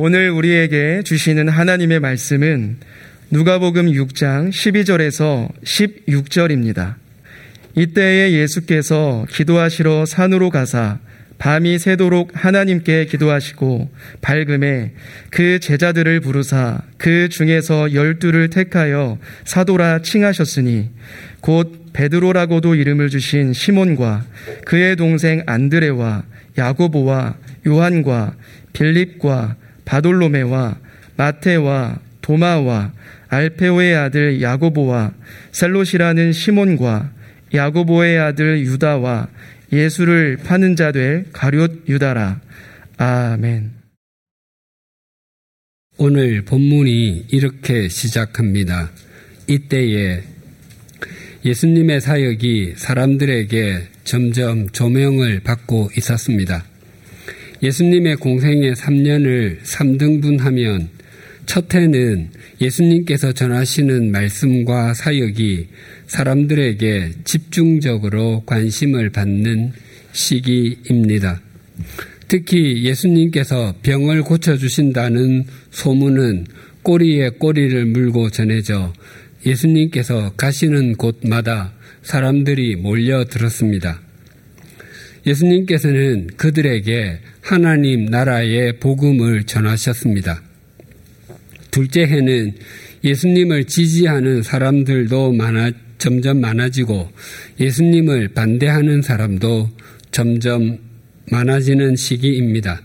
오늘 우리에게 주시는 하나님의 말씀은 누가복음 6장 12절에서 16절입니다. 이때에 예수께서 기도하시러 산으로 가사 밤이 새도록 하나님께 기도하시고 밝음에 그 제자들을 부르사 그 중에서 열두를 택하여 사도라 칭하셨으니 곧 베드로라고도 이름을 주신 시몬과 그의 동생 안드레와 야고보와 요한과 빌립과 바돌로메와 마테와 도마와 알페오의 아들 야고보와 셀롯이라는 시몬과 야고보의 아들 유다와 예수를 파는 자 될 가룟 유다라. 아멘. 오늘 본문이 이렇게 시작합니다. 이때에 예수님의 사역이 사람들에게 점점 조명을 받고 있었습니다. 예수님의 공생의 3년을 3등분하면 첫 해는 예수님께서 전하시는 말씀과 사역이 사람들에게 집중적으로 관심을 받는 시기입니다. 특히 예수님께서 병을 고쳐주신다는 소문은 꼬리에 꼬리를 물고 전해져 예수님께서 가시는 곳마다 사람들이 몰려들었습니다. 예수님께서는 그들에게 하나님 나라의 복음을 전하셨습니다. 둘째 해는 예수님을 지지하는 사람들도 많아, 점점 많아지고 예수님을 반대하는 사람도 점점 많아지는 시기입니다.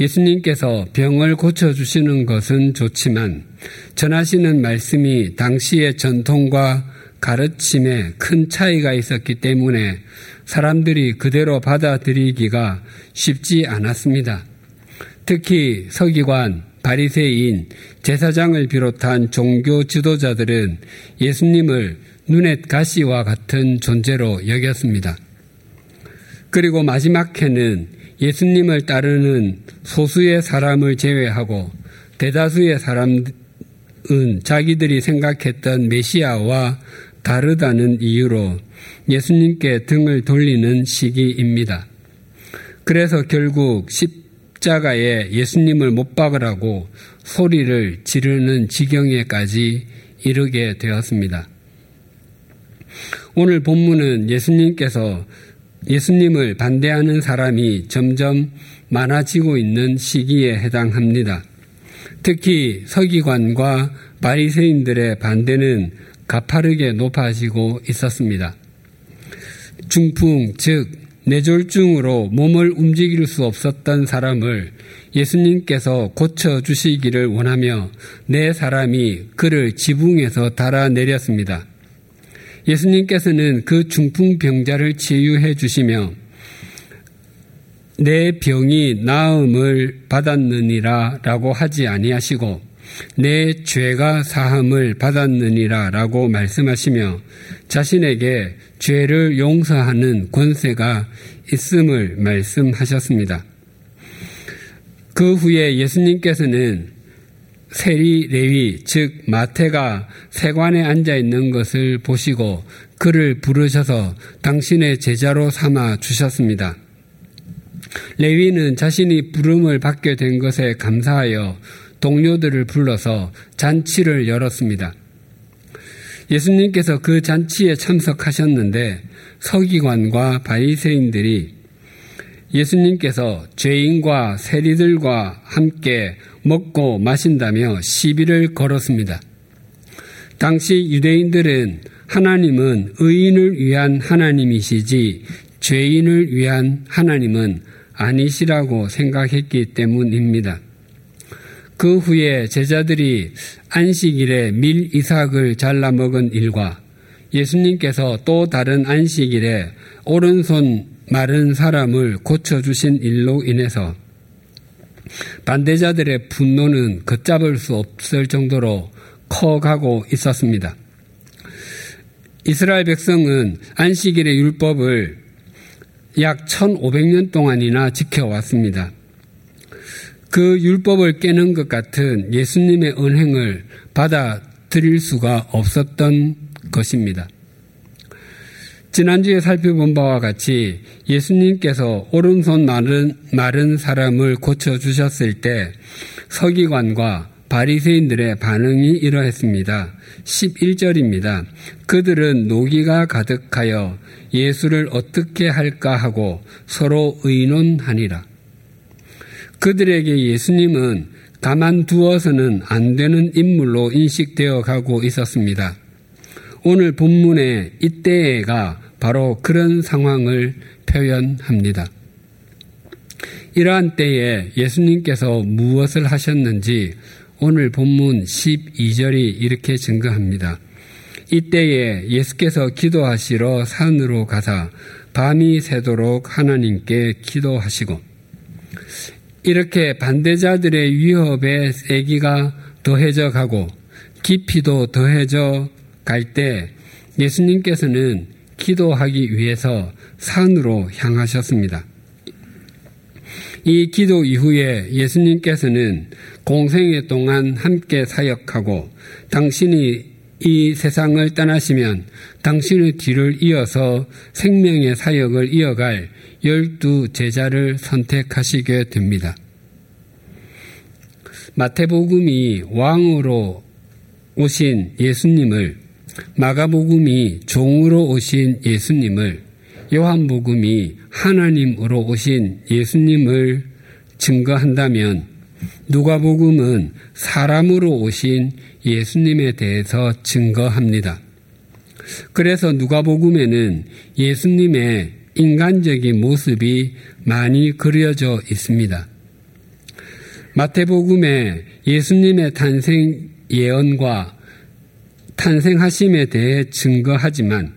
예수님께서 병을 고쳐주시는 것은 좋지만 전하시는 말씀이 당시의 전통과 가르침에 큰 차이가 있었기 때문에 사람들이 그대로 받아들이기가 쉽지 않았습니다. 특히 서기관, 바리새인, 제사장을 비롯한 종교 지도자들은 예수님을 눈엣 가시와 같은 존재로 여겼습니다. 그리고 마지막 해는 예수님을 따르는 소수의 사람을 제외하고 대다수의 사람은 자기들이 생각했던 메시아와 다르다는 이유로 예수님께 등을 돌리는 시기입니다. 그래서 결국 십자가에 예수님을 못 박으라고 소리를 지르는 지경에까지 이르게 되었습니다. 오늘 본문은 예수님께서 예수님을 반대하는 사람이 점점 많아지고 있는 시기에 해당합니다. 특히 서기관과 바리새인들의 반대는 가파르게 높아지고 있었습니다. 중풍, 즉 뇌졸중으로 몸을 움직일 수 없었던 사람을 예수님께서 고쳐주시기를 원하며 내 사람이 그를 지붕에서 달아내렸습니다. 예수님께서는 그 중풍병자를 치유해 주시며 내 병이 나음을 받았느니라 라고 하지 아니하시고 내 죄가 사함을 받았느니라 라고 말씀하시며 자신에게 죄를 용서하는 권세가 있음을 말씀하셨습니다. 그 후에 예수님께서는 세리 레위 즉 마태가 세관에 앉아 있는 것을 보시고 그를 부르셔서 당신의 제자로 삼아 주셨습니다. 레위는 자신이 부름을 받게 된 것에 감사하여 동료들을 불러서 잔치를 열었습니다. 예수님께서 그 잔치에 참석하셨는데 서기관과 바리새인들이 예수님께서 죄인과 세리들과 함께 먹고 마신다며 시비를 걸었습니다. 당시 유대인들은 하나님은 의인을 위한 하나님이시지 죄인을 위한 하나님은 아니시라고 생각했기 때문입니다. 그 후에 제자들이 안식일에 밀 이삭을 잘라 먹은 일과 예수님께서 또 다른 안식일에 오른손 마른 사람을 고쳐주신 일로 인해서 반대자들의 분노는 걷잡을 수 없을 정도로 커가고 있었습니다. 이스라엘 백성은 안식일의 율법을 약 1500년 동안이나 지켜왔습니다. 그 율법을 깨는 것 같은 예수님의 은행을 받아들일 수가 없었던 것입니다. 지난주에 살펴본 바와 같이 예수님께서 오른손 마른, 마른 사람을 고쳐주셨을 때 서기관과 바리새인들의 반응이 이러했습니다. 11절입니다. 그들은 노기가 가득하여 예수를 어떻게 할까 하고 서로 의논하니라. 그들에게 예수님은 가만두어서는 안 되는 인물로 인식되어 가고 있었습니다. 오늘 본문의 이때가 바로 그런 상황을 표현합니다. 이러한 때에 예수님께서 무엇을 하셨는지 오늘 본문 12절이 이렇게 증거합니다. 이때에 예수께서 기도하시러 산으로 가사 밤이 새도록 하나님께 기도하시고 이렇게 반대자들의 위협의 세기가 더해져 가고 깊이도 더해져 갈 때 예수님께서는 기도하기 위해서 산으로 향하셨습니다. 이 기도 이후에 예수님께서는 공생애 동안 함께 사역하고 당신이 이 세상을 떠나시면 당신의 뒤를 이어서 생명의 사역을 이어갈 열두 제자를 선택하시게 됩니다. 마태복음이 왕으로 오신 예수님을 마가복음이 종으로 오신 예수님을 요한복음이 하나님으로 오신 예수님을 증거한다면 누가복음은 사람으로 오신 예수님에 대해서 증거합니다. 그래서 누가복음에는 예수님의 인간적인 모습이 많이 그려져 있습니다. 마태복음에 예수님의 탄생 예언과 탄생하심에 대해 증거하지만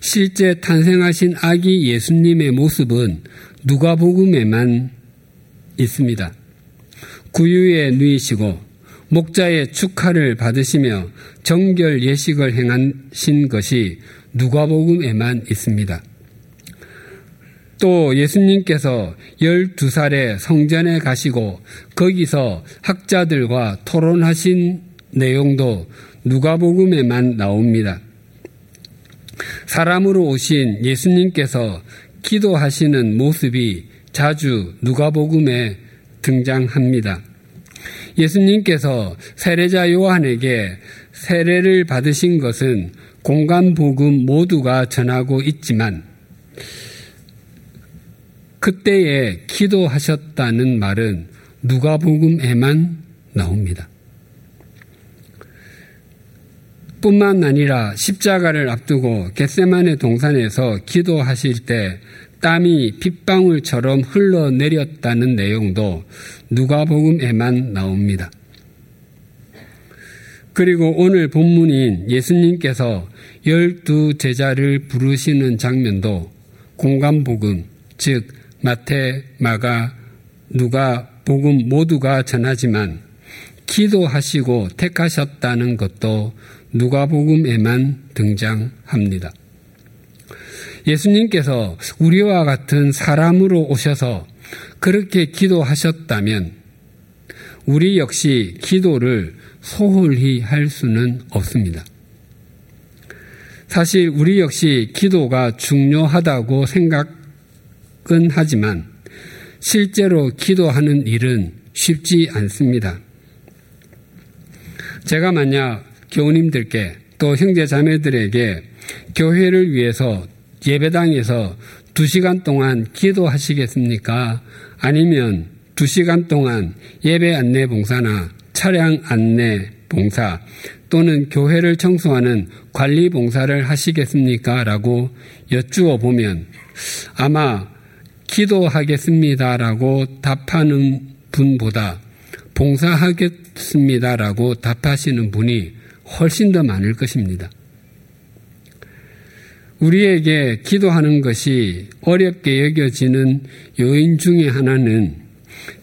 실제 탄생하신 아기 예수님의 모습은 누가복음에만 있습니다. 구유에 누이시고 목자의 축하를 받으시며 정결 예식을 행하신 것이 누가복음에만 있습니다. 또 예수님께서 12살에 성전에 가시고 거기서 학자들과 토론하신 내용도 누가복음에만 나옵니다. 사람으로 오신 예수님께서 기도하시는 모습이 자주 누가복음에 등장합니다. 예수님께서 세례자 요한에게 세례를 받으신 것은 공간 복음 모두가 전하고 있지만 그때에 기도하셨다는 말은 누가복음에만 나옵니다. 뿐만 아니라 십자가를 앞두고 겟세만의 동산에서 기도하실 때 땀이 핏방울처럼 흘러내렸다는 내용도 누가복음에만 나옵니다. 그리고 오늘 본문인 예수님께서 열두 제자를 부르시는 장면도 공간복음, 즉 마태, 마가, 누가 복음 모두가 전하지만 기도하시고 택하셨다는 것도 누가복음에만 등장합니다. 예수님께서 우리와 같은 사람으로 오셔서 그렇게 기도하셨다면 우리 역시 기도를 소홀히 할 수는 없습니다. 사실 우리 역시 기도가 중요하다고 생각 은 하지만 실제로 기도하는 일은 쉽지 않습니다. 제가 만약 교우님들께 또 형제 자매들에게 교회를 위해서 예배당에서 두 시간 동안 기도하시겠습니까? 아니면 두 시간 동안 예배 안내 봉사나 차량 안내 봉사 또는 교회를 청소하는 관리 봉사를 하시겠습니까? 라고 여쭈어 보면 아마 기도하겠습니다라고 답하는 분보다 봉사하겠습니다라고 답하시는 분이 훨씬 더 많을 것입니다. 우리에게 기도하는 것이 어렵게 여겨지는 요인 중의 하나는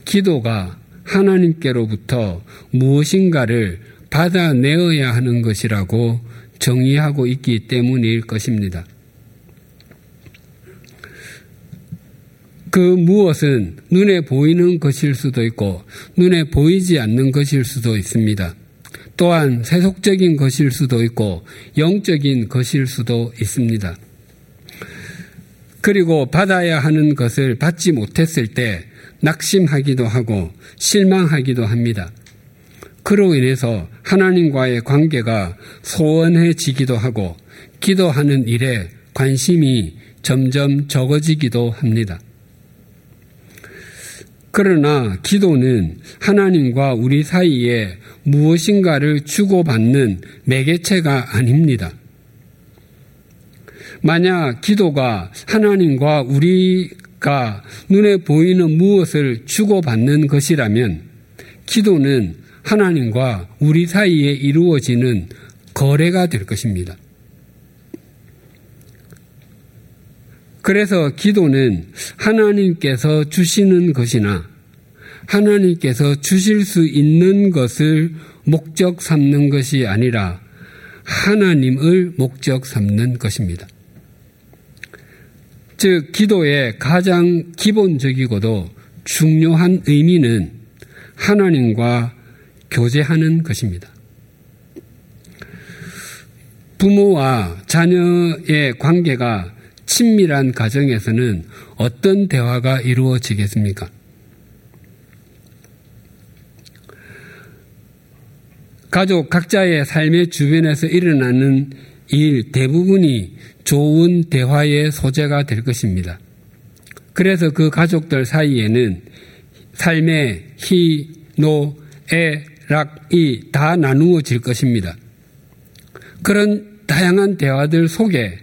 기도가 하나님께로부터 무엇인가를 받아내어야 하는 것이라고 정의하고 있기 때문일 것입니다. 그 무엇은 눈에 보이는 것일 수도 있고 눈에 보이지 않는 것일 수도 있습니다. 또한 세속적인 것일 수도 있고 영적인 것일 수도 있습니다. 그리고 받아야 하는 것을 받지 못했을 때 낙심하기도 하고 실망하기도 합니다. 그로 인해서 하나님과의 관계가 소원해지기도 하고 기도하는 일에 관심이 점점 적어지기도 합니다. 그러나 기도는 하나님과 우리 사이에 무엇인가를 주고받는 매개체가 아닙니다. 만약 기도가 하나님과 우리가 눈에 보이는 무엇을 주고받는 것이라면 기도는 하나님과 우리 사이에 이루어지는 거래가 될 것입니다. 그래서 기도는 하나님께서 주시는 것이나 하나님께서 주실 수 있는 것을 목적 삼는 것이 아니라 하나님을 목적 삼는 것입니다. 즉, 기도의 가장 기본적이고도 중요한 의미는 하나님과 교제하는 것입니다. 부모와 자녀의 관계가 친밀한 가정에서는 어떤 대화가 이루어지겠습니까? 가족 각자의 삶의 주변에서 일어나는 일 대부분이 좋은 대화의 소재가 될 것입니다. 그래서 그 가족들 사이에는 삶의 희, 노, 애, 락 이 다 나누어질 것입니다. 그런 다양한 대화들 속에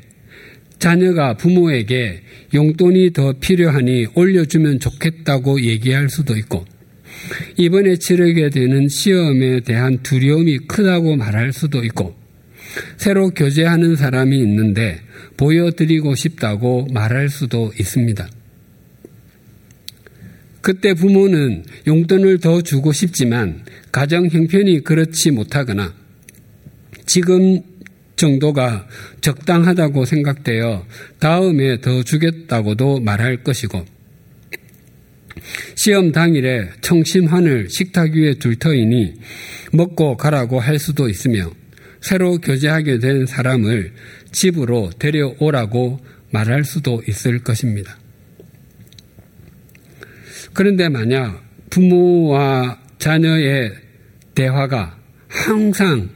자녀가 부모에게 용돈이 더 필요하니 올려주면 좋겠다고 얘기할 수도 있고, 이번에 치르게 되는 시험에 대한 두려움이 크다고 말할 수도 있고, 새로 교제하는 사람이 있는데 보여드리고 싶다고 말할 수도 있습니다. 그때 부모는 용돈을 더 주고 싶지만 가정 형편이 그렇지 못하거나 지금 정도가 적당하다고 생각되어 다음에 더 주겠다고도 말할 것이고 시험 당일에 청심환을 식탁 위에 둘 터이니 먹고 가라고 할 수도 있으며 새로 교제하게 된 사람을 집으로 데려오라고 말할 수도 있을 것입니다. 그런데 만약 부모와 자녀의 대화가 항상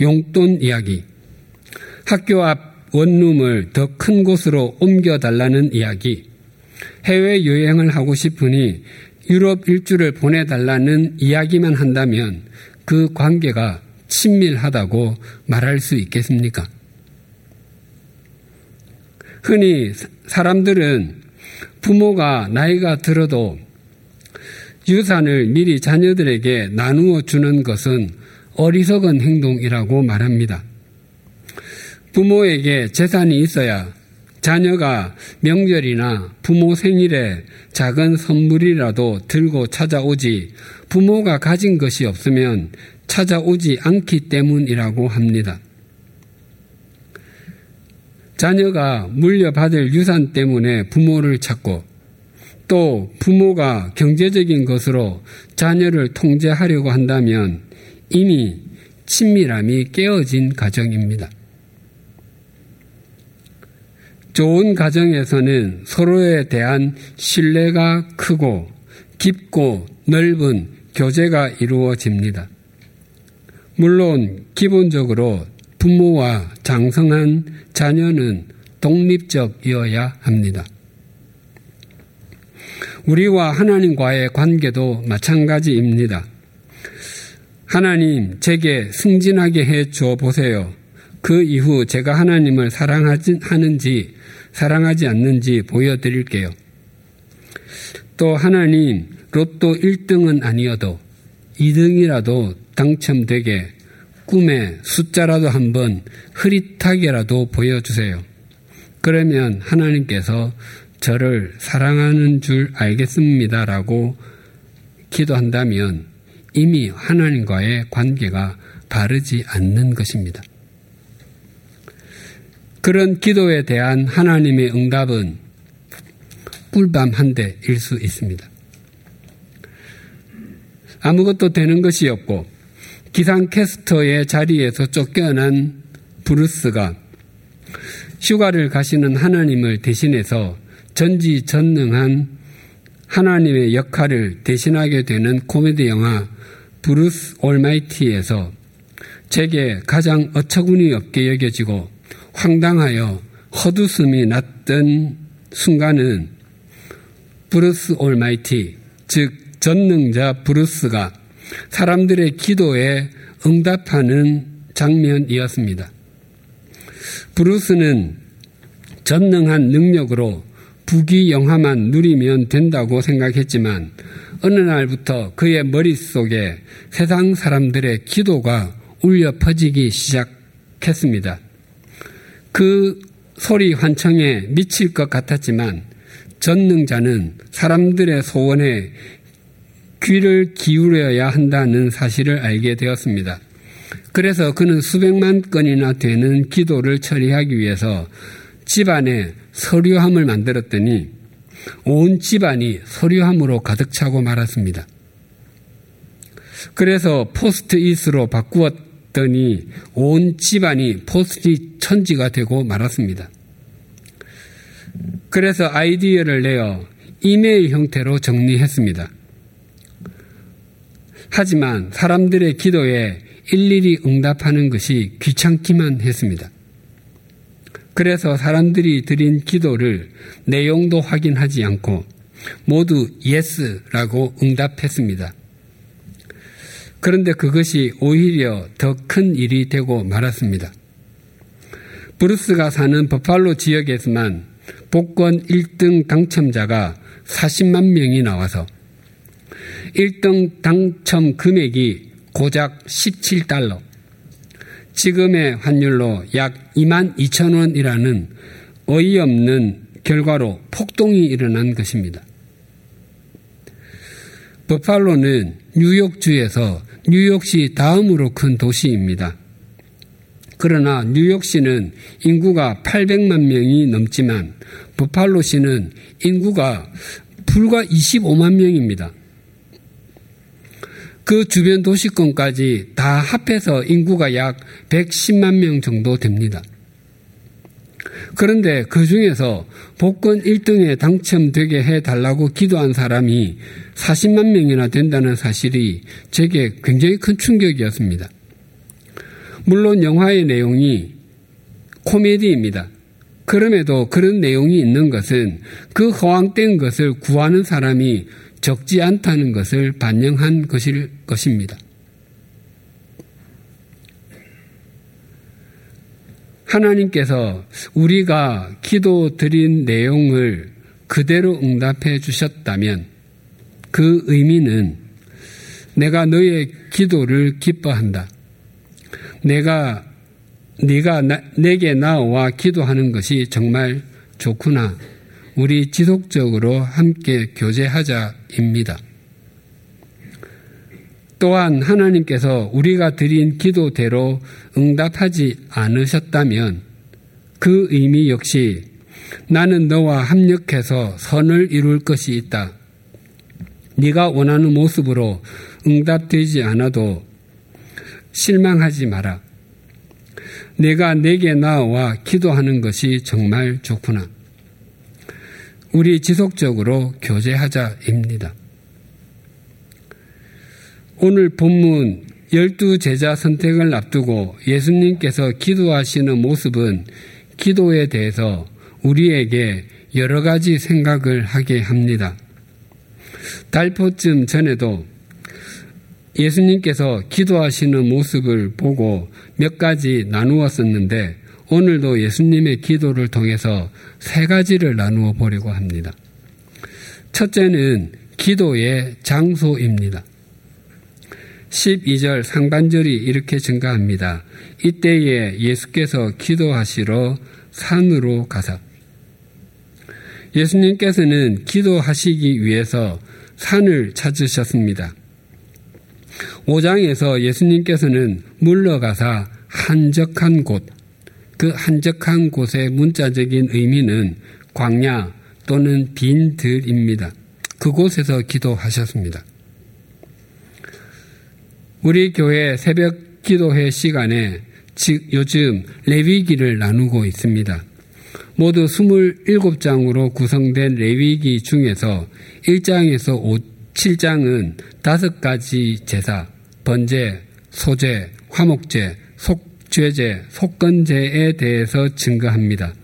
용돈 이야기, 학교 앞 원룸을 더 큰 곳으로 옮겨달라는 이야기, 해외 여행을 하고 싶으니 유럽 일주를 보내달라는 이야기만 한다면 그 관계가 친밀하다고 말할 수 있겠습니까? 흔히 사람들은 부모가 나이가 들어도 유산을 미리 자녀들에게 나누어 주는 것은 어리석은 행동이라고 말합니다. 부모에게 재산이 있어야 자녀가 명절이나 부모 생일에 작은 선물이라도 들고 찾아오지 부모가 가진 것이 없으면 찾아오지 않기 때문이라고 합니다. 자녀가 물려받을 유산 때문에 부모를 찾고 또 부모가 경제적인 것으로 자녀를 통제하려고 한다면 이미 친밀함이 깨어진 가정입니다. 좋은 가정에서는 서로에 대한 신뢰가 크고 깊고 넓은 교제가 이루어집니다. 물론 기본적으로 부모와 장성한 자녀는 독립적이어야 합니다. 우리와 하나님과의 관계도 마찬가지입니다. 하나님, 제게 승진하게 해 주어 보세요. 그 이후 제가 하나님을 사랑하는지 사랑하지 않는지 보여드릴게요. 또 하나님, 로또 1등은 아니어도 2등이라도 당첨되게 꿈에 숫자라도 한번 흐릿하게라도 보여주세요. 그러면 하나님께서 저를 사랑하는 줄 알겠습니다라고 기도한다면 이미 하나님과의 관계가 바르지 않는 것입니다. 그런 기도에 대한 하나님의 응답은 꿀밤 한 대일 수 있습니다. 아무것도 되는 것이 없고 기상캐스터의 자리에서 쫓겨난 브루스가 휴가를 가시는 하나님을 대신해서 전지전능한 하나님의 역할을 대신하게 되는 코미디 영화 브루스 올마이티에서 제게 가장 어처구니 없게 여겨지고 황당하여 헛웃음이 났던 순간은 브루스 올마이티, 즉 전능자 브루스가 사람들의 기도에 응답하는 장면이었습니다. 브루스는 전능한 능력으로 부귀영화만 누리면 된다고 생각했지만 어느 날부터 그의 머릿속에 세상 사람들의 기도가 울려 퍼지기 시작했습니다. 그 소리 환청에 미칠 것 같았지만 전능자는 사람들의 소원에 귀를 기울여야 한다는 사실을 알게 되었습니다. 그래서 그는 수백만 건이나 되는 기도를 처리하기 위해서 집안에 서류함을 만들었더니 온 집안이 서류함으로 가득 차고 말았습니다. 그래서 포스트잇으로 바꾸었 더니 온 집안이 포스트잇 천지가 되고 말았습니다. 그래서 아이디어를 내어 이메일 형태로 정리했습니다. 하지만 사람들의 기도에 일일이 응답하는 것이 귀찮기만 했습니다. 그래서 사람들이 드린 기도를 내용도 확인하지 않고 모두 yes라고 응답했습니다. 그런데 그것이 오히려 더 큰 일이 되고 말았습니다. 브루스가 사는 버팔로 지역에서만 복권 1등 당첨자가 40만 명이 나와서 1등 당첨 금액이 고작 17달러, 지금의 환율로 약 2만 2천 원이라는 어이없는 결과로 폭동이 일어난 것입니다. 버팔로는 뉴욕주에서 뉴욕시 다음으로 큰 도시입니다. 그러나 뉴욕시는 인구가 800만 명이 넘지만 버팔로시는 인구가 불과 25만 명입니다. 그 주변 도시권까지 다 합해서 인구가 약 110만 명 정도 됩니다. 그런데 그 중에서 복권 1등에 당첨되게 해달라고 기도한 사람이 40만 명이나 된다는 사실이 제게 굉장히 큰 충격이었습니다. 물론 영화의 내용이 코미디입니다. 그럼에도 그런 내용이 있는 것은 그 허황된 것을 구하는 사람이 적지 않다는 것을 반영한 것일 것입니다. 하나님께서 우리가 기도 드린 내용을 그대로 응답해 주셨다면 그 의미는 내가 너의 기도를 기뻐한다. 내가 네가 나, 내게 나와 기도하는 것이 정말 좋구나. 우리 지속적으로 함께 교제하자입니다. 또한 하나님께서 우리가 드린 기도대로 응답하지 않으셨다면 그 의미 역시 나는 너와 합력해서 선을 이룰 것이 있다. 네가 원하는 모습으로 응답되지 않아도 실망하지 마라. 내가 내게 나와 기도하는 것이 정말 좋구나. 우리 지속적으로 교제하자입니다. 오늘 본문 열두 제자 선택을 앞두고 예수님께서 기도하시는 모습은 기도에 대해서 우리에게 여러 가지 생각을 하게 합니다. 달포쯤 전에도 예수님께서 기도하시는 모습을 보고 몇 가지 나누었었는데 오늘도 예수님의 기도를 통해서 세 가지를 나누어 보려고 합니다. 첫째는 기도의 장소입니다. 12절 상반절이 이렇게 증가합니다. 이때에 예수께서 기도하시러 산으로 가사. 예수님께서는 기도하시기 위해서 산을 찾으셨습니다. 5장에서 예수님께서는 물러가사 한적한 곳, 그 한적한 곳의 문자적인 의미는 광야 또는 빈 들입니다. 그곳에서 기도하셨습니다. 우리 교회 새벽 기도회 시간에 즉 요즘 레위기를 나누고 있습니다. 모두 27장으로 구성된 레위기 중에서 1장에서 5, 7장은 다섯 가지 제사, 번제, 소제, 화목제, 속죄제, 속건제에 대해서 증거합니다.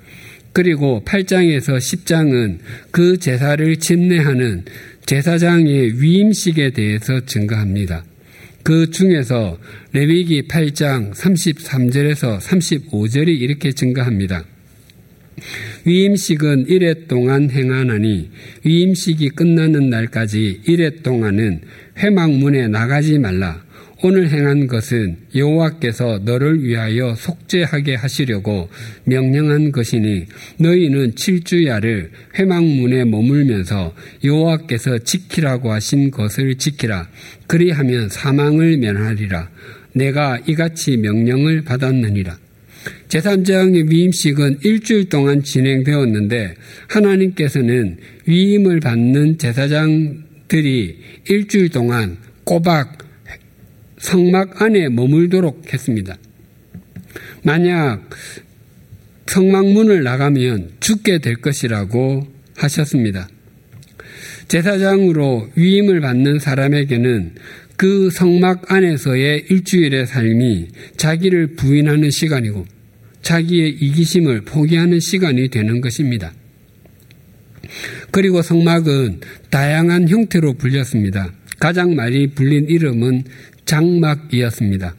그리고 8장에서 10장은 그 제사를 침례하는 제사장의 위임식에 대해서 증거합니다. 그 중에서 레위기 8장 33절에서 35절이 이렇게 증거합니다. 위임식은 1회 동안 행하나니 위임식이 끝나는 날까지 1회 동안은 회막문에 나가지 말라. 오늘 행한 것은 여호와께서 너를 위하여 속죄하게 하시려고 명령한 것이니 너희는 칠주야를 회막문에 머물면서 여호와께서 지키라고 하신 것을 지키라. 그리하면 사망을 면하리라. 내가 이같이 명령을 받았느니라. 제3장의 위임식은 일주일 동안 진행되었는데 하나님께서는 위임을 받는 제사장들이 일주일 동안 꼬박 성막 안에 머물도록 했습니다. 만약 성막문을 나가면 죽게 될 것이라고 하셨습니다. 제사장으로 위임을 받는 사람에게는 그 성막 안에서의 일주일의 삶이 자기를 부인하는 시간이고 자기의 이기심을 포기하는 시간이 되는 것입니다. 그리고 성막은 다양한 형태로 불렸습니다. 가장 많이 불린 이름은 장막이었습니다.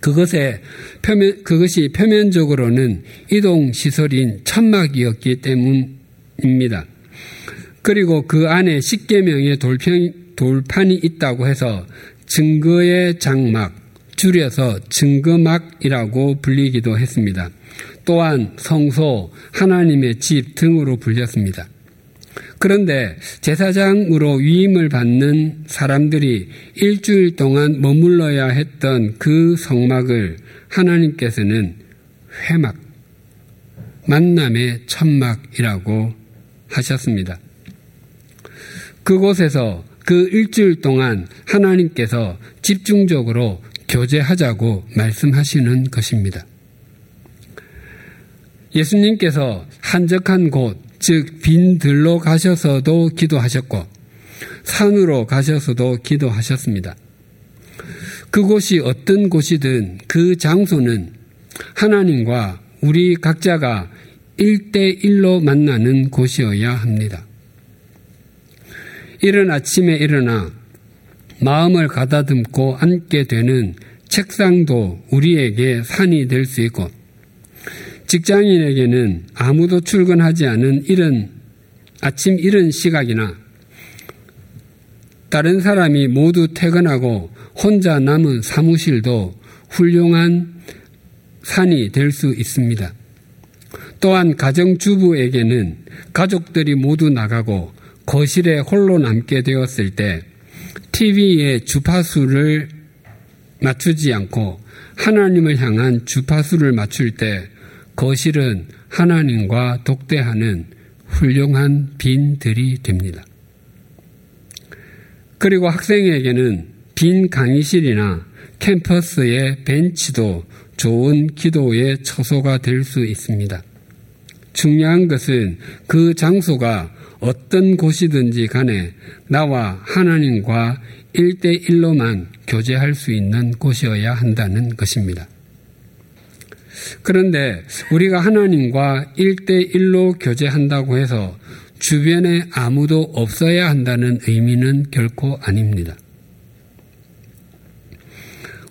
그것에 표면, 그것이 표면적으로는 이동 시설인 천막이었기 때문입니다. 그리고 그 안에 십계명의 돌편, 돌판이 있다고 해서 증거의 장막, 줄여서 증거막이라고 불리기도 했습니다. 또한 성소, 하나님의 집 등으로 불렸습니다. 그런데 제사장으로 위임을 받는 사람들이 일주일 동안 머물러야 했던 그 성막을 하나님께서는 회막, 만남의 천막이라고 하셨습니다. 그곳에서 그 일주일 동안 하나님께서 집중적으로 교제하자고 말씀하시는 것입니다. 예수님께서 한적한 곳, 즉, 빈 들로 가셔서도 기도하셨고, 산으로 가셔서도 기도하셨습니다. 그곳이 어떤 곳이든 그 장소는 하나님과 우리 각자가 일대일로 만나는 곳이어야 합니다. 이른 아침에 일어나 마음을 가다듬고 앉게 되는 책상도 우리에게 산이 될 수 있고 직장인에게는 아무도 출근하지 않은 이런 아침 이른 시각이나 다른 사람이 모두 퇴근하고 혼자 남은 사무실도 훌륭한 산이 될 수 있습니다. 또한 가정주부에게는 가족들이 모두 나가고 거실에 홀로 남게 되었을 때 TV의 주파수를 맞추지 않고 하나님을 향한 주파수를 맞출 때 거실은 하나님과 독대하는 훌륭한 빈들이 됩니다. 그리고 학생에게는 빈 강의실이나 캠퍼스의 벤치도 좋은 기도의 처소가 될 수 있습니다. 중요한 것은 그 장소가 어떤 곳이든지 간에 나와 하나님과 일대일로만 교제할 수 있는 곳이어야 한다는 것입니다. 그런데 우리가 하나님과 일대일로 교제한다고 해서 주변에 아무도 없어야 한다는 의미는 결코 아닙니다.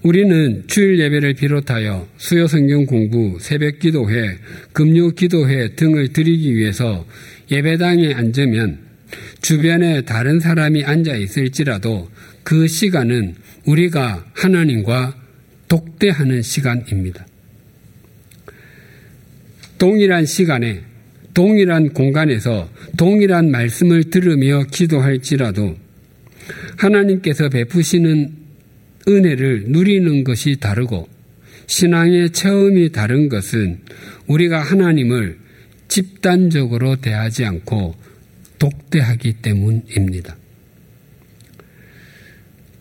우리는 주일 예배를 비롯하여 수요 성경 공부, 새벽 기도회, 금요 기도회 등을 드리기 위해서 예배당에 앉으면 주변에 다른 사람이 앉아 있을지라도 그 시간은 우리가 하나님과 독대하는 시간입니다. 동일한 시간에 동일한 공간에서 동일한 말씀을 들으며 기도할지라도 하나님께서 베푸시는 은혜를 누리는 것이 다르고 신앙의 체험이 다른 것은 우리가 하나님을 집단적으로 대하지 않고 독대하기 때문입니다.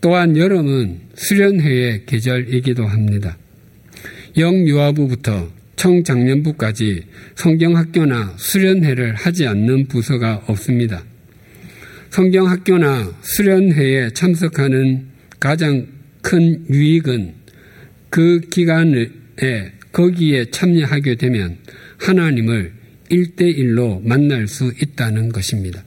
또한 여름은 수련회의 계절이기도 합니다. 영유아부부터 청장년부까지 성경학교나 수련회를 하지 않는 부서가 없습니다. 성경학교나 수련회에 참석하는 가장 큰 유익은 그 기간에 거기에 참여하게 되면 하나님을 일대일로 만날 수 있다는 것입니다.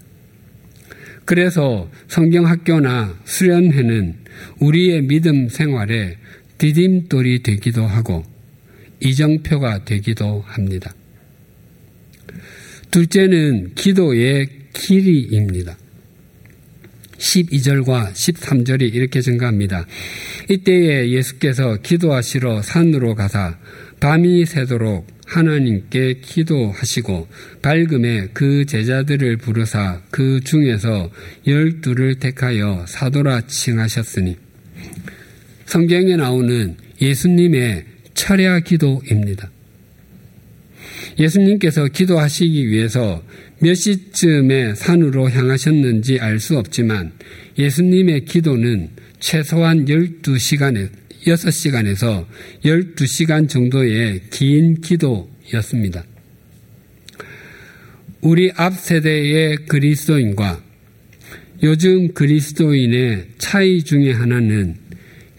그래서 성경학교나 수련회는 우리의 믿음 생활에 디딤돌이 되기도 하고 이정표가 되기도 합니다. 둘째는 기도의 길이입니다. 12절과 13절이 이렇게 증가합니다. 이때에 예수께서 기도하시러 산으로 가사 밤이 새도록 하나님께 기도하시고 밝음에 그 제자들을 부르사 그 중에서 열두를 택하여 사도라 칭하셨으니 성경에 나오는 예수님의 철야 기도입니다. 예수님께서 기도하시기 위해서 몇 시쯤에 산으로 향하셨는지 알 수 없지만 예수님의 기도는 최소한 12시간에 6시간에서 12시간 정도의 긴 기도였습니다. 우리 앞 세대의 그리스도인과 요즘 그리스도인의 차이 중의 하나는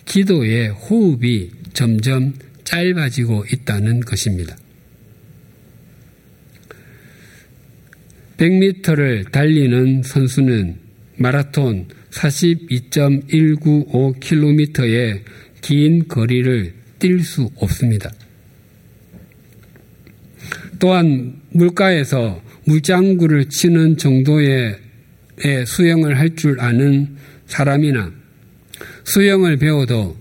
기도의 호흡이 점점 짧아지고 있다는 것입니다. 100m를 달리는 선수는 마라톤 42.195km의 긴 거리를 뛸 수 없습니다. 또한 물가에서 물장구를 치는 정도의 수영을 할 줄 아는 사람이나 수영을 배워도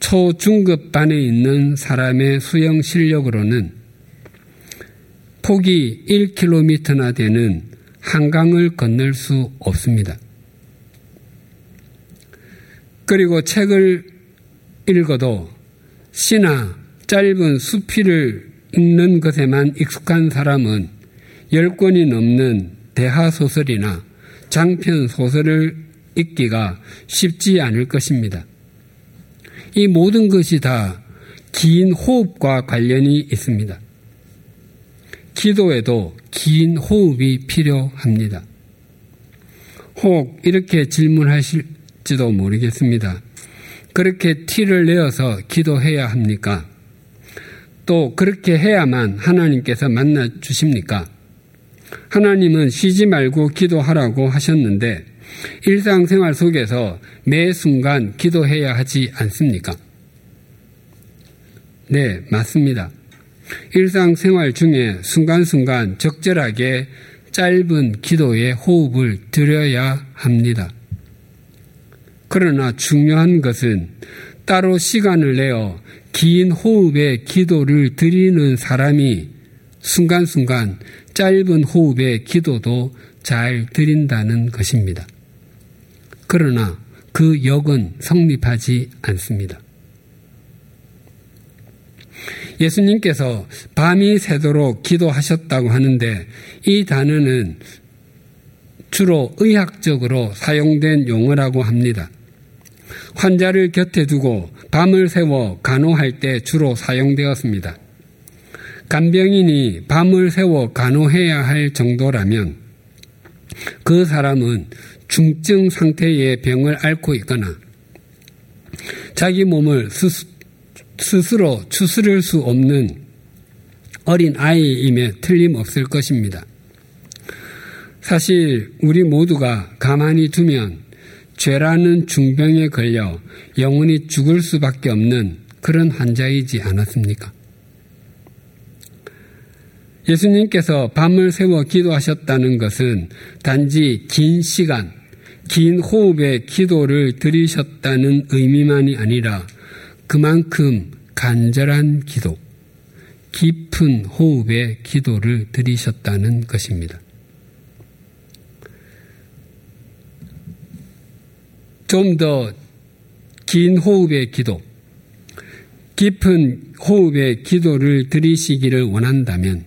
초중급반에 있는 사람의 수영 실력으로는 폭이 1km나 되는 한강을 건널 수 없습니다. 그리고 책을 읽어도 시나 짧은 수필을 읽는 것에만 익숙한 사람은 10권이 넘는 대하 소설이나 장편 소설을 읽기가 쉽지 않을 것입니다. 이 모든 것이 다 긴 호흡과 관련이 있습니다. 기도에도 긴 호흡이 필요합니다. 혹 이렇게 질문하실지도 모르겠습니다. 그렇게 티를 내어서 기도해야 합니까? 또 그렇게 해야만 하나님께서 만나 주십니까? 하나님은 쉬지 말고 기도하라고 하셨는데 일상생활 속에서 매 순간 기도해야 하지 않습니까? 네, 맞습니다. 일상생활 중에 순간순간 적절하게 짧은 기도의 호흡을 들여야 합니다. 그러나 중요한 것은 따로 시간을 내어 긴 호흡의 기도를 드리는 사람이 순간순간 짧은 호흡의 기도도 잘 드린다는 것입니다. 그러나 그 역은 성립하지 않습니다. 예수님께서 밤이 새도록 기도하셨다고 하는데 이 단어는 주로 의학적으로 사용된 용어라고 합니다. 환자를 곁에 두고 밤을 새워 간호할 때 주로 사용되었습니다. 간병인이 밤을 새워 간호해야 할 정도라면 그 사람은 중증 상태의 병을 앓고 있거나 자기 몸을 스스로 추스를 수 없는 어린 아이임에 틀림없을 것입니다. 사실 우리 모두가 가만히 두면 죄라는 중병에 걸려 영원히 죽을 수밖에 없는 그런 환자이지 않았습니까? 예수님께서 밤을 새워 기도하셨다는 것은 단지 긴 시간, 긴 호흡의 기도를 들이셨다는 의미만이 아니라 그만큼 간절한 기도, 깊은 호흡의 기도를 들이셨다는 것입니다. 좀 더 긴 호흡의 기도, 깊은 호흡의 기도를 들이시기를 원한다면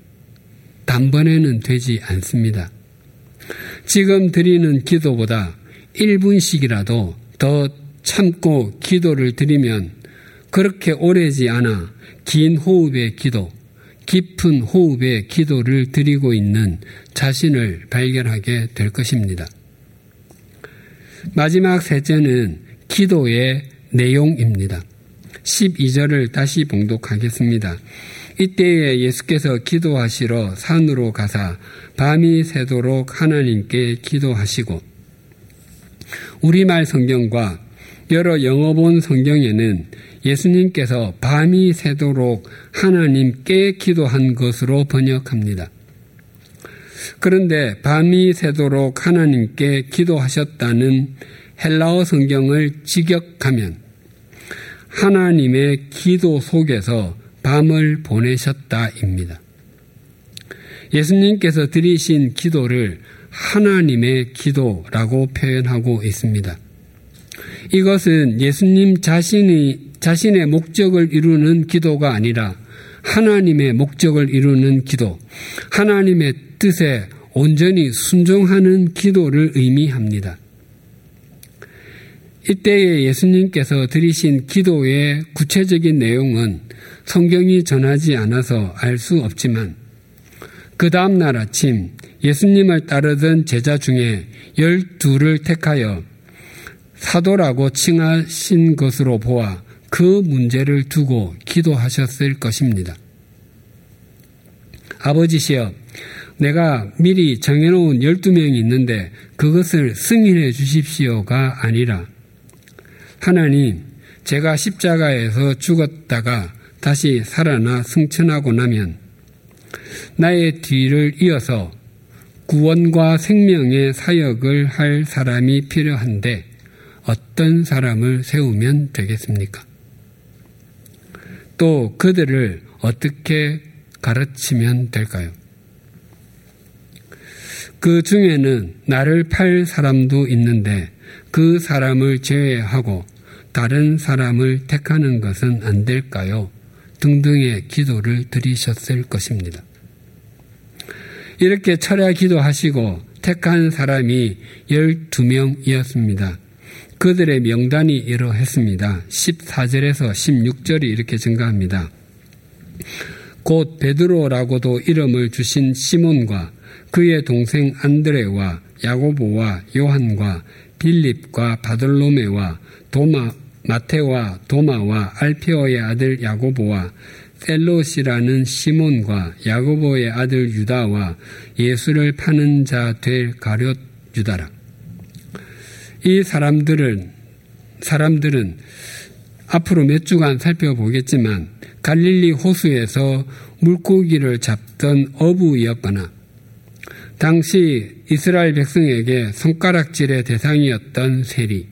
단번에는 되지 않습니다. 지금 드리는 기도보다 1분씩이라도 더 참고 기도를 드리면 그렇게 오래지 않아 긴 호흡의 기도, 깊은 호흡의 기도를 드리고 있는 자신을 발견하게 될 것입니다. 마지막 셋째는 기도의 내용입니다. 12절을 다시 봉독하겠습니다. 이때에 예수께서 기도하시러 산으로 가사 밤이 새도록 하나님께 기도하시고 우리말 성경과 여러 영어본 성경에는 예수님께서 밤이 새도록 하나님께 기도한 것으로 번역합니다. 그런데 밤이 새도록 하나님께 기도하셨다는 헬라어 성경을 직역하면 하나님의 기도 속에서 밤을 보내셨다입니다. 예수님께서 드리신 기도를 하나님의 기도라고 표현하고 있습니다. 이것은 예수님 자신이 자신의 목적을 이루는 기도가 아니라 하나님의 목적을 이루는 기도, 하나님의 뜻에 온전히 순종하는 기도를 의미합니다. 이때에 예수님께서 드리신 기도의 구체적인 내용은 성경이 전하지 않아서 알 수 없지만 그 다음날 아침 예수님을 따르던 제자 중에 열두를 택하여 사도라고 칭하신 것으로 보아 그 문제를 두고 기도하셨을 것입니다. 아버지시여, 내가 미리 정해놓은 12명이 있는데 그것을 승인해 주십시오가 아니라 하나님, 제가 십자가에서 죽었다가 다시 살아나 승천하고 나면 나의 뒤를 이어서 구원과 생명의 사역을 할 사람이 필요한데 어떤 사람을 세우면 되겠습니까? 또 그들을 어떻게 가르치면 될까요? 그 중에는 나를 팔 사람도 있는데 그 사람을 제외하고 다른 사람을 택하는 것은 안 될까요? 등등의 기도를 드리셨을 것입니다. 이렇게 철야 기도하시고 택한 사람이 12명이었습니다. 그들의 명단이 이러했습니다. 14절에서 16절이 이렇게 증가합니다. 곧 베드로라고도 이름을 주신 시몬과 그의 동생 안드레와 야고보와 요한과 빌립과 바들로메와 도마 마테와 도마와 알피오의 아들 야고보와 셀롯이라는 시몬과 야고보의 아들 유다와 예수를 파는 자 될 가룟 유다라. 이 사람들은 사람들은 앞으로 몇 주간 살펴보겠지만 갈릴리 호수에서 물고기를 잡던 어부였거나 당시 이스라엘 백성에게 손가락질의 대상이었던 세리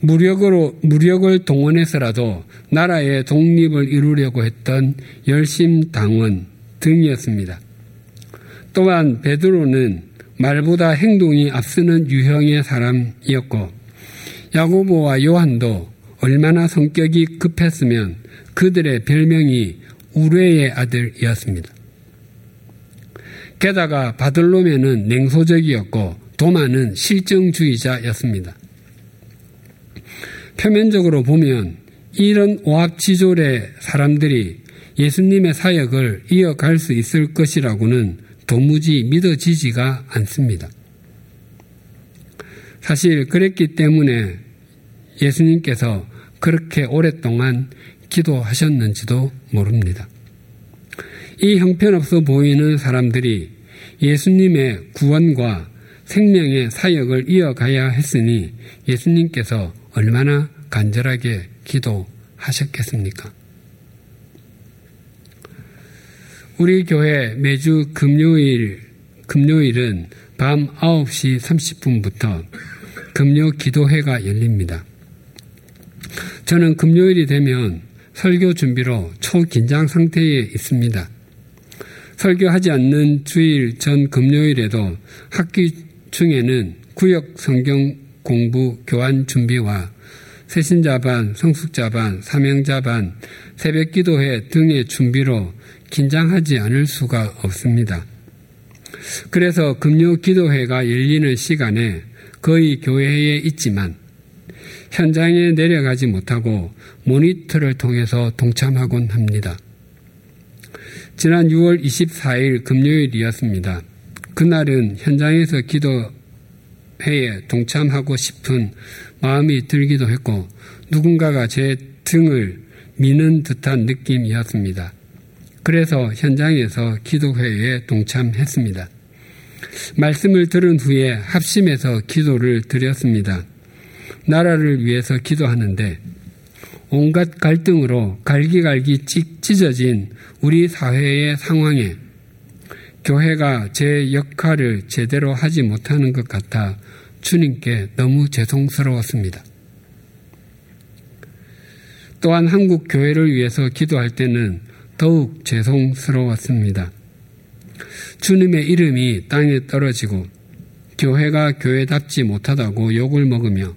무력으로 무력을 동원해서라도 나라의 독립을 이루려고 했던 열심 당원 등이었습니다. 또한 베드로는 말보다 행동이 앞서는 유형의 사람이었고 야고보와 요한도 얼마나 성격이 급했으면 그들의 별명이 우레의 아들이었습니다. 게다가 바들로메는 냉소적이었고 도마는 실정주의자였습니다. 표면적으로 보면 이런 오합지졸의 사람들이 예수님의 사역을 이어갈 수 있을 것이라고는 도무지 믿어지지가 않습니다. 사실 그랬기 때문에 예수님께서 그렇게 오랫동안 기도하셨는지도 모릅니다. 이 형편없어 보이는 사람들이 예수님의 구원과 생명의 사역을 이어가야 했으니 예수님께서 얼마나 간절하게 기도하셨겠습니까? 우리 교회 매주 금요일, 금요일은 밤 9시 30분부터 금요 기도회가 열립니다. 저는 금요일이 되면 설교 준비로 초긴장 상태에 있습니다. 설교하지 않는 주일 전 금요일에도 학기 중에는 구역 성경 공부 교환 준비와 세신자반, 성숙자반, 사명자반, 새벽 기도회 등의 준비로 긴장하지 않을 수가 없습니다. 그래서 금요 기도회가 열리는 시간에 거의 교회에 있지만 현장에 내려가지 못하고 모니터를 통해서 동참하곤 합니다. 지난 6월 24일 금요일이었습니다. 그날은 현장에서 기도회에 동참하고 싶은 마음이 들기도 했고 누군가가 제 등을 미는 듯한 느낌이었습니다. 그래서 현장에서 기도회에 동참했습니다. 말씀을 들은 후에 합심해서 기도를 드렸습니다. 나라를 위해서 기도하는데 온갖 갈등으로 갈기갈기 찢어진 우리 사회의 상황에 교회가 제 역할을 제대로 하지 못하는 것 같아 주님께 너무 죄송스러웠습니다. 또한 한국 교회를 위해서 기도할 때는 더욱 죄송스러웠습니다. 주님의 이름이 땅에 떨어지고 교회가 교회답지 못하다고 욕을 먹으며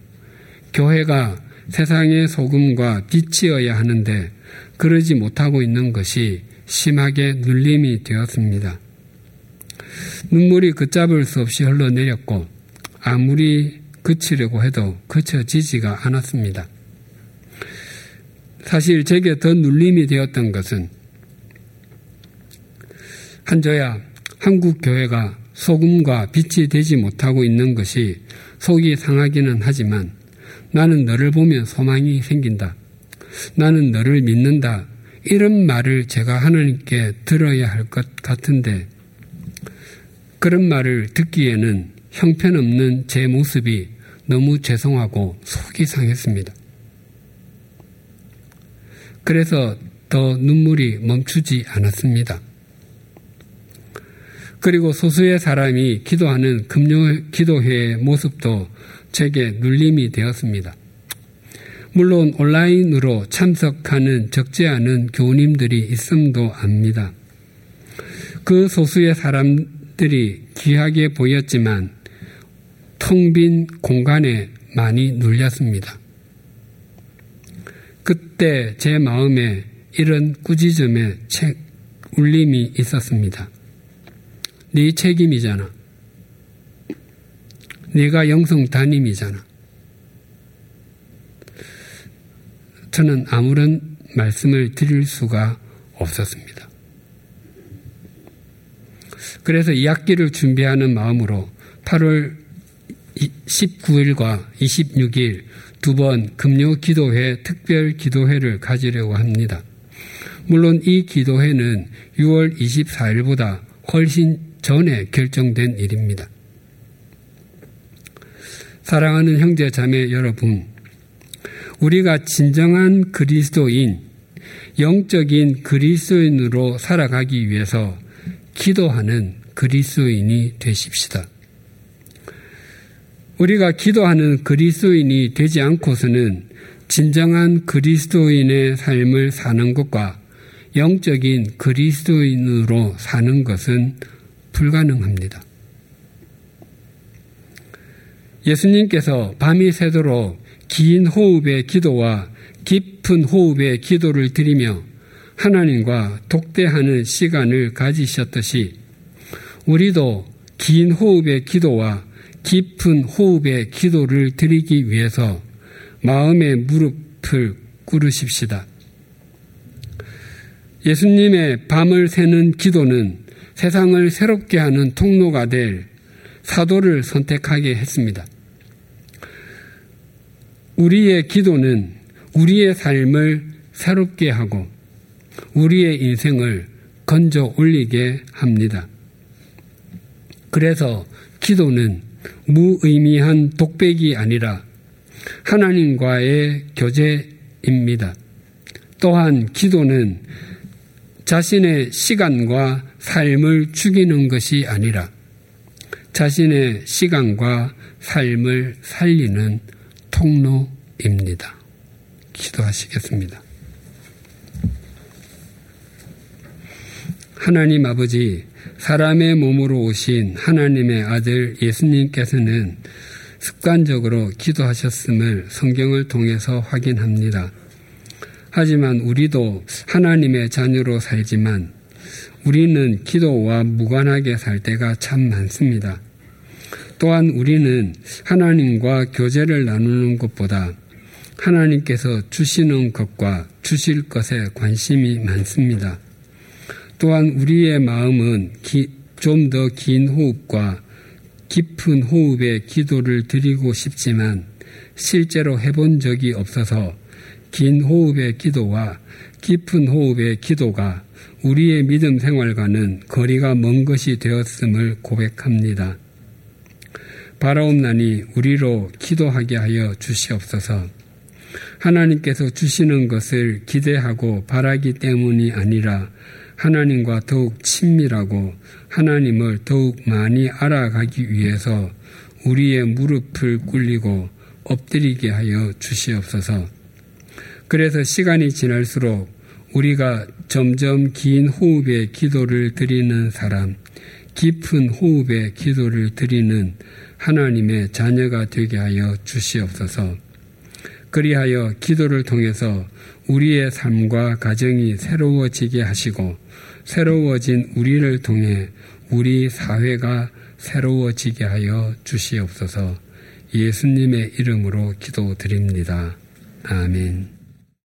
교회가 세상의 소금과 빛이어야 하는데 그러지 못하고 있는 것이 심하게 눌림이 되었습니다. 눈물이 걷잡을 수 없이 흘러내렸고 아무리 그치려고 해도 그쳐지지가 않았습니다. 사실 제게 더 눌림이 되었던 것은 한저야 한국 교회가 소금과 빛이 되지 못하고 있는 것이 속이 상하기는 하지만 나는 너를 보면 소망이 생긴다. 나는 너를 믿는다. 이런 말을 제가 하나님께 들어야 할 것 같은데 그런 말을 듣기에는 형편없는 제 모습이 너무 죄송하고 속이 상했습니다. 그래서 더 눈물이 멈추지 않았습니다. 그리고 소수의 사람이 기도하는 금요 기도회의 모습도 제게 눌림이 되었습니다. 물론 온라인으로 참석하는 적지 않은 교우님들이 있음도 압니다. 그 소수의 사람들이 귀하게 보였지만 텅 빈 공간에 많이 눌렸습니다. 그때 제 마음에 이런 꾸짖음의 책, 울림이 있었습니다. 네 책임이잖아. 네가 영성 담임이잖아. 저는 아무런 말씀을 드릴 수가 없었습니다. 그래서 이 학기를 준비하는 마음으로 8월 19일과 26일 두 번 금요 기도회 특별 기도회를 가지려고 합니다. 물론 이 기도회는 6월 24일보다 훨씬 전에 결정된 일입니다. 사랑하는 형제 자매 여러분, 우리가 진정한 그리스도인, 영적인 그리스도인으로 살아가기 위해서 기도하는 그리스도인이 되십시다. 우리가 기도하는 그리스도인이 되지 않고서는 진정한 그리스도인의 삶을 사는 것과 영적인 그리스도인으로 사는 것은 불가능합니다. 예수님께서 밤이 새도록 긴 호흡의 기도와 깊은 호흡의 기도를 드리며 하나님과 독대하는 시간을 가지셨듯이 우리도 긴 호흡의 기도와 깊은 호흡의 기도를 드리기 위해서 마음의 무릎을 꿇으십시다. 예수님의 밤을 새는 기도는 세상을 새롭게 하는 통로가 될 사도를 선택하게 했습니다. 우리의 기도는 우리의 삶을 새롭게 하고 우리의 인생을 건져 올리게 합니다. 그래서 기도는 무의미한 독백이 아니라 하나님과의 교제입니다. 또한 기도는 자신의 시간과 삶을 죽이는 것이 아니라 자신의 시간과 삶을 살리는 통로입니다. 기도하시겠습니다. 하나님 아버지, 사람의 몸으로 오신 하나님의 아들 예수님께서는 습관적으로 기도하셨음을 성경을 통해서 확인합니다. 하지만 우리도 하나님의 자녀로 살지만 우리는 기도와 무관하게 살 때가 참 많습니다. 또한 우리는 하나님과 교제를 나누는 것보다 하나님께서 주시는 것과 주실 것에 관심이 많습니다. 또한 우리의 마음은 좀 더 긴 호흡과 깊은 호흡의 기도를 드리고 싶지만 실제로 해본 적이 없어서 긴 호흡의 기도와 깊은 호흡의 기도가 우리의 믿음 생활과는 거리가 먼 것이 되었음을 고백합니다. 바라옵나니 우리로 기도하게 하여 주시옵소서. 하나님께서 주시는 것을 기대하고 바라기 때문이 아니라 하나님과 더욱 친밀하고 하나님을 더욱 많이 알아가기 위해서 우리의 무릎을 꿇리고 엎드리게 하여 주시옵소서. 그래서 시간이 지날수록 우리가 점점 긴 호흡의 기도를 드리는 사람, 깊은 호흡의 기도를 드리는 하나님의 자녀가 되게 하여 주시옵소서. 그리하여 기도를 통해서 우리의 삶과 가정이 새로워지게 하시고 새로워진 우리를 통해 우리 사회가 새로워지게 하여 주시옵소서 예수님의 이름으로 기도드립니다. 아멘.